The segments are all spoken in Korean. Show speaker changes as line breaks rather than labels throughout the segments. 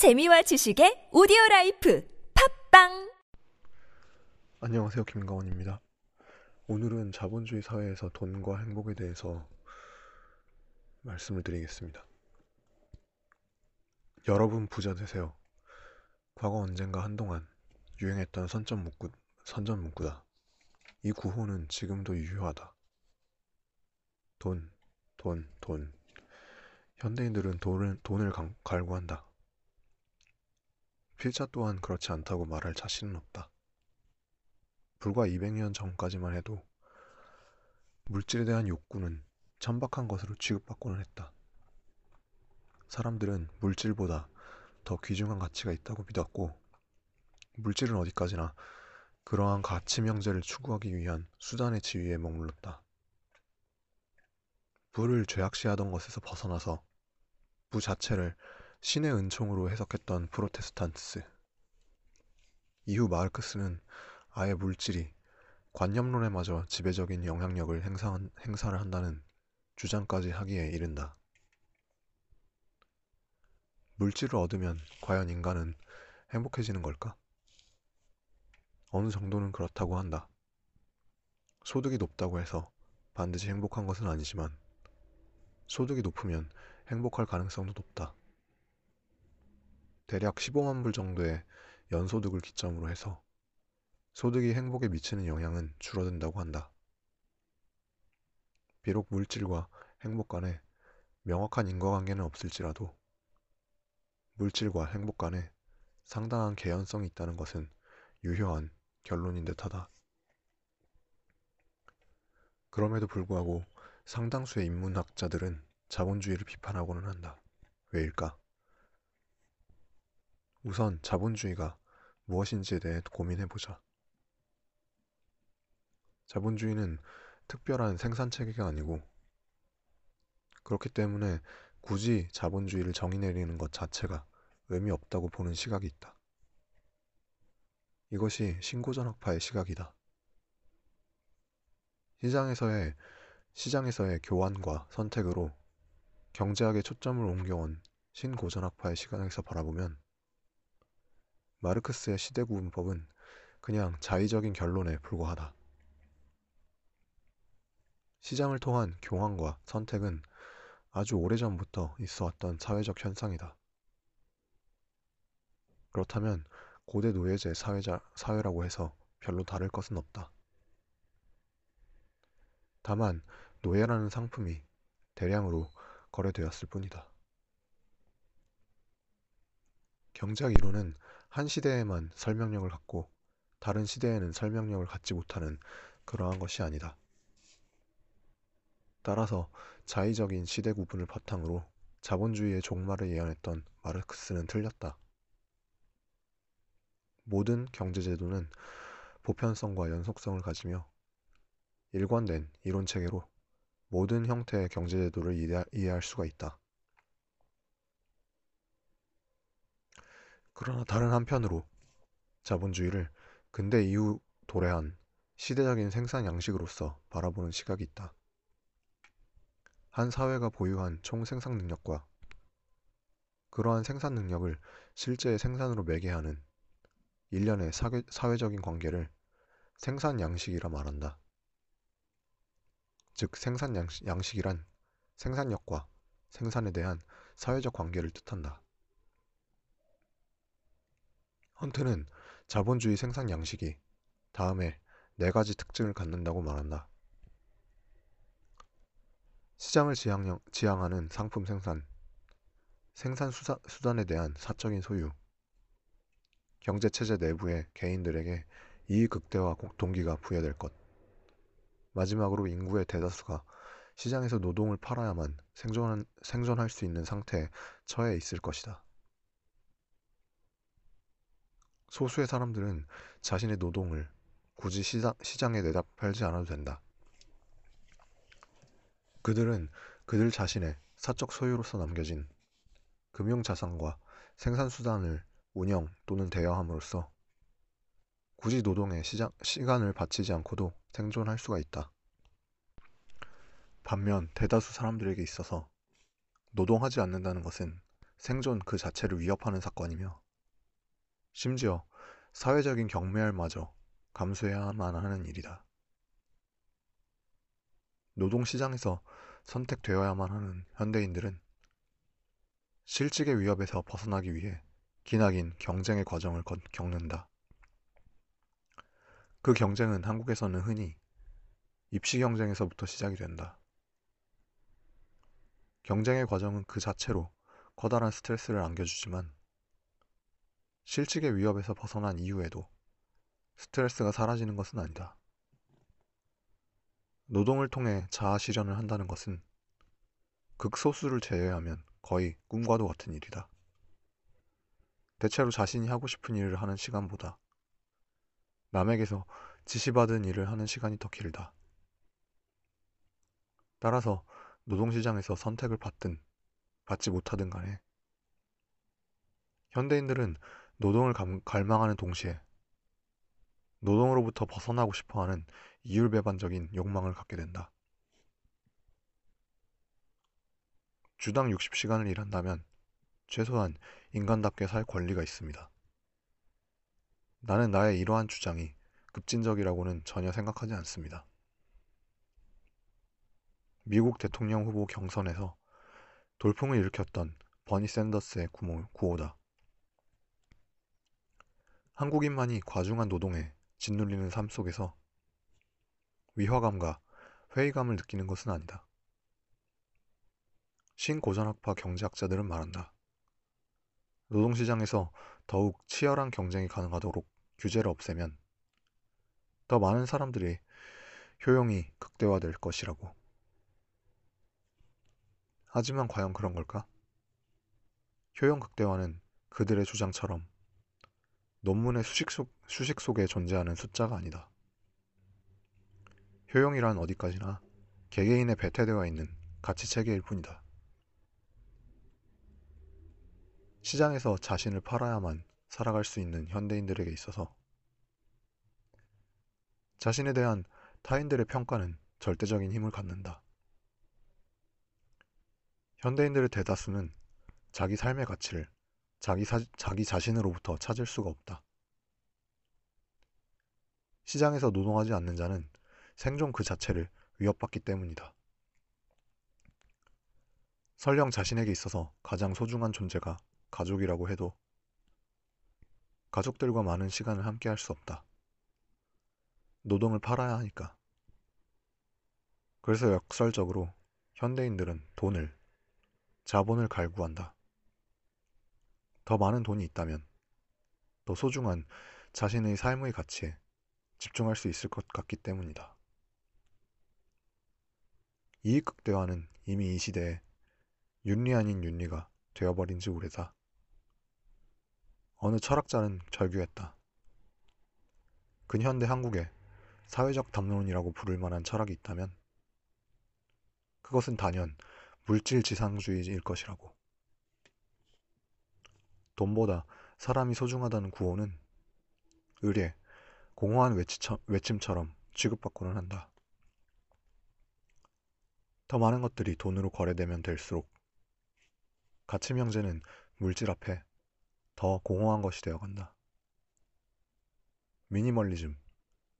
재미와 지식의 오디오 라이프 팟빵
안녕하세요. 김가원입니다. 오늘은 자본주의 사회에서 돈과 행복에 대해서 말씀을 드리겠습니다. 여러분 부자 되세요. 과거 언젠가 한동안 유행했던 선전 문구, 선전 문구다. 이 구호는 지금도 유효하다. 돈, 돈, 돈. 현대인들은 돈을, 돈을 강- 갈구한다. 필자 또한 그렇지 않다고 말할 자신은 없다. 불과 200년 전까지만 해도 물질에 대한 욕구는 천박한 것으로 취급받고는 했다. 사람들은 물질보다 더 귀중한 가치가 있다고 믿었고, 물질은 어디까지나 그러한 가치 명제를 추구하기 위한 수단의 지위에 머물렀다. 부를 죄악시하던 것에서 벗어나서 부 자체를 신의 은총으로 해석했던 프로테스탄트스. 이후 마르크스는 아예 물질이 관념론에 마저 지배적인 영향력을 행사한, 행사를 한다는 주장까지 하기에 이른다. 물질을 얻으면 과연 인간은 행복해지는 걸까? 어느 정도는 그렇다고 한다. 소득이 높다고 해서 반드시 행복한 것은 아니지만 소득이 높으면 행복할 가능성도 높다. 대략 15만 불 정도의 연소득을 기점으로 해서 소득이 행복에 미치는 영향은 줄어든다고 한다. 비록 물질과 행복 간에 명확한 인과관계는 없을지라도 물질과 행복 간에 상당한 개연성이 있다는 것은 유효한 결론인 듯하다. 그럼에도 불구하고 상당수의 인문학자들은 자본주의를 비판하고는 한다. 왜일까? 우선 자본주의가 무엇인지에 대해 고민해보자. 자본주의는 특별한 생산 체계가 아니고 그렇기 때문에 굳이 자본주의를 정의 내리는 것 자체가 의미 없다고 보는 시각이 있다. 이것이 신고전학파의 시각이다. 시장에서의 시장에서의 교환과 선택으로 경제학의 초점을 옮겨온 신고전학파의 시각에서 바라보면 마르크스의 시대 구분법은 그냥 자의적인 결론에 불과하다. 시장을 통한 교환과 선택은 아주 오래전부터 있어 왔던 사회적 현상이다. 그렇다면 고대 노예제 사회자, 사회라고 해서 별로 다를 것은 없다. 다만 노예라는 상품이 대량으로 거래되었을 뿐이다. 경제학 이론은 한 시대에만 설명력을 갖고 다른 시대에는 설명력을 갖지 못하는 그러한 것이 아니다. 따라서 자의적인 시대 구분을 바탕으로 자본주의의 종말을 예언했던 마르크스는 틀렸다. 모든 경제제도는 보편성과 연속성을 가지며 일관된 이론 체계로 모든 형태의 경제제도를 이해할 수가 있다. 그러나 다른 한편으로 자본주의를 근대 이후 도래한 시대적인 생산 양식으로서 바라보는 시각이 있다. 한 사회가 보유한 총 생산 능력과 그러한 생산 능력을 실제의 생산으로 매개하는 일련의 사회, 사회 적인 관계를 생산 양식이라 말한다. 즉 생산 양식, 양식이란 생산력과 생산에 대한 사회적 관계를 뜻한다. 헌트는 자본주의 생산 양식이 다음에 네 가지 특징을 갖는다고 말한다. 시장을 지향, 지향하는 상품 생산, 생산 수사, 수단에 대한 사적인 소유, 경제체제 내부의 개인들에게 이익 극대화 동기가 부여될 것, 마지막으로 인구의 대다수가 시장에서 노동을 팔아야만 생존한, 생존할 수 있는 상태에 처해 있을 것이다. 소수의 사람들은 자신의 노동을 굳이 시장, 시장에 내다 팔지 않아도 된다. 그들은 그들 자신의 사적 소유로서 남겨진 금융 자산과 생산 수단을 운영 또는 대여함으로써 굳이 노동에 시장, 시간을 바치지 않고도 생존할 수가 있다. 반면 대다수 사람들에게 있어서 노동하지 않는다는 것은 생존 그 자체를 위협하는 사건이며 심지어 사회적인 경멸마저 감수해야만 하는 일이다. 노동시장에서 선택되어야만 하는 현대인들은 실직의 위협에서 벗어나기 위해 기나긴 경쟁의 과정을 겪는다. 그 경쟁은 한국에서는 흔히 입시 경쟁에서부터 시작이 된다. 경쟁의 과정은 그 자체로 커다란 스트레스를 안겨주지만 실직의 위협에서 벗어난 이후에도 스트레스가 사라지는 것은 아니다. 노동을 통해 자아 실현을 한다는 것은 극소수를 제외하면 거의 꿈과도 같은 일이다. 대체로 자신이 하고 싶은 일을 하는 시간보다 남에게서 지시받은 일을 하는 시간이 더 길다. 따라서 노동시장에서 선택을 받든 받지 못하든 간에 현대인들은 노동을 갈망하는 동시에 노동으로부터 벗어나고 싶어하는 이율배반적인 욕망을 갖게 된다. 주당 60시간을 일한다면 최소한 인간답게 살 권리가 있습니다. 나는 나의 이러한 주장이 급진적이라고는 전혀 생각하지 않습니다. 미국 대통령 후보 경선에서 돌풍을 일으켰던 버니 샌더스의 구호다. 한국인만이 과중한 노동에 짓눌리는 삶 속에서 위화감과 회의감을 느끼는 것은 아니다. 신고전학파 경제학자들은 말한다. 노동시장에서 더욱 치열한 경쟁이 가능하도록 규제를 없애면 더 많은 사람들이 효용이 극대화될 것이라고. 하지만 과연 그런 걸까? 효용 극대화는 그들의 주장처럼 논문의 수식, 속, 수식 속에 존재하는 숫자가 아니다. 효용이란 어디까지나 개개인의 배태되어 있는 가치 체계일 뿐이다. 시장에서 자신을 팔아야만 살아갈 수 있는 현대인들에게 있어서 자신에 대한 타인들의 평가는 절대적인 힘을 갖는다. 현대인들의 대다수는 자기 삶의 가치를 자기, 사, 자기 자신으로부터 찾을 수가 없다. 시장에서 노동하지 않는 자는 생존 그 자체를 위협받기 때문이다. 설령 자신에게 있어서 가장 소중한 존재가 가족이라고 해도 가족들과 많은 시간을 함께 할 수 없다. 노동을 팔아야 하니까. 그래서 역설적으로 현대인들은 돈을, 자본을 갈구한다. 더 많은 돈이 있다면 더 소중한 자신의 삶의 가치에 집중할 수 있을 것 같기 때문이다. 이익 극대화는 이미 이 시대에 윤리 아닌 윤리가 되어버린 지 오래다. 어느 철학자는 절규했다. 근현대 한국에 사회적 담론이라고 부를 만한 철학이 있다면 그것은 단연 물질 지상주의일 것이라고. 돈보다 사람이 소중하다는 구호는 의례, 공허한 외침처럼 취급받고는 한다. 더 많은 것들이 돈으로 거래되면 될수록 가치 명제는 물질 앞에 더 공허한 것이 되어간다. 미니멀리즘,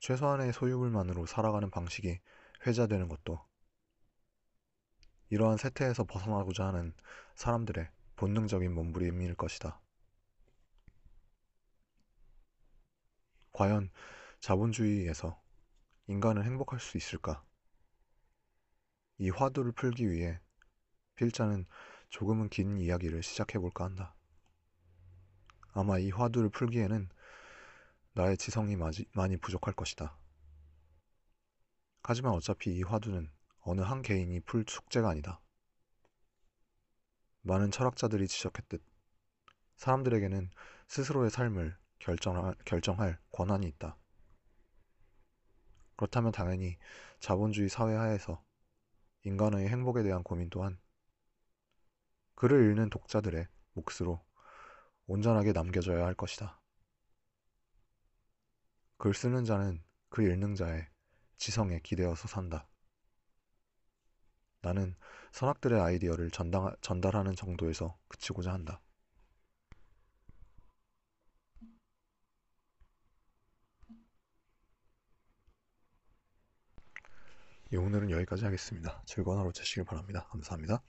최소한의 소유물만으로 살아가는 방식이 회자되는 것도 이러한 세태에서 벗어나고자 하는 사람들의 본능적인 몸부림일 것이다. 과연 자본주의에서 인간은 행복할 수 있을까? 이 화두를 풀기 위해 필자는 조금은 긴 이야기를 시작해 볼까 한다. 아마 이 화두를 풀기에는 나의 지성이 많이 부족할 것이다. 하지만 어차피 이 화두는 어느 한 개인이 풀 숙제가 아니다. 많은 철학자들이 지적했듯 사람들에게는 스스로의 삶을 결정할, 결정할 권한이 있다. 그렇다면 당연히 자본주의 사회 하에서 인간의 행복에 대한 고민 또한 글을 읽는 독자들의 몫으로 온전하게 남겨져야 할 것이다. 글 쓰는 자는 글 읽는 자의 지성에 기대어서 산다. 나는 선악들의 아이디어를 전당, 전달하는 정도에서 그치고자 한다. 예, 오늘은 여기까지 하겠습니다. 즐거운 하루 되시길 바랍니다. 감사합니다.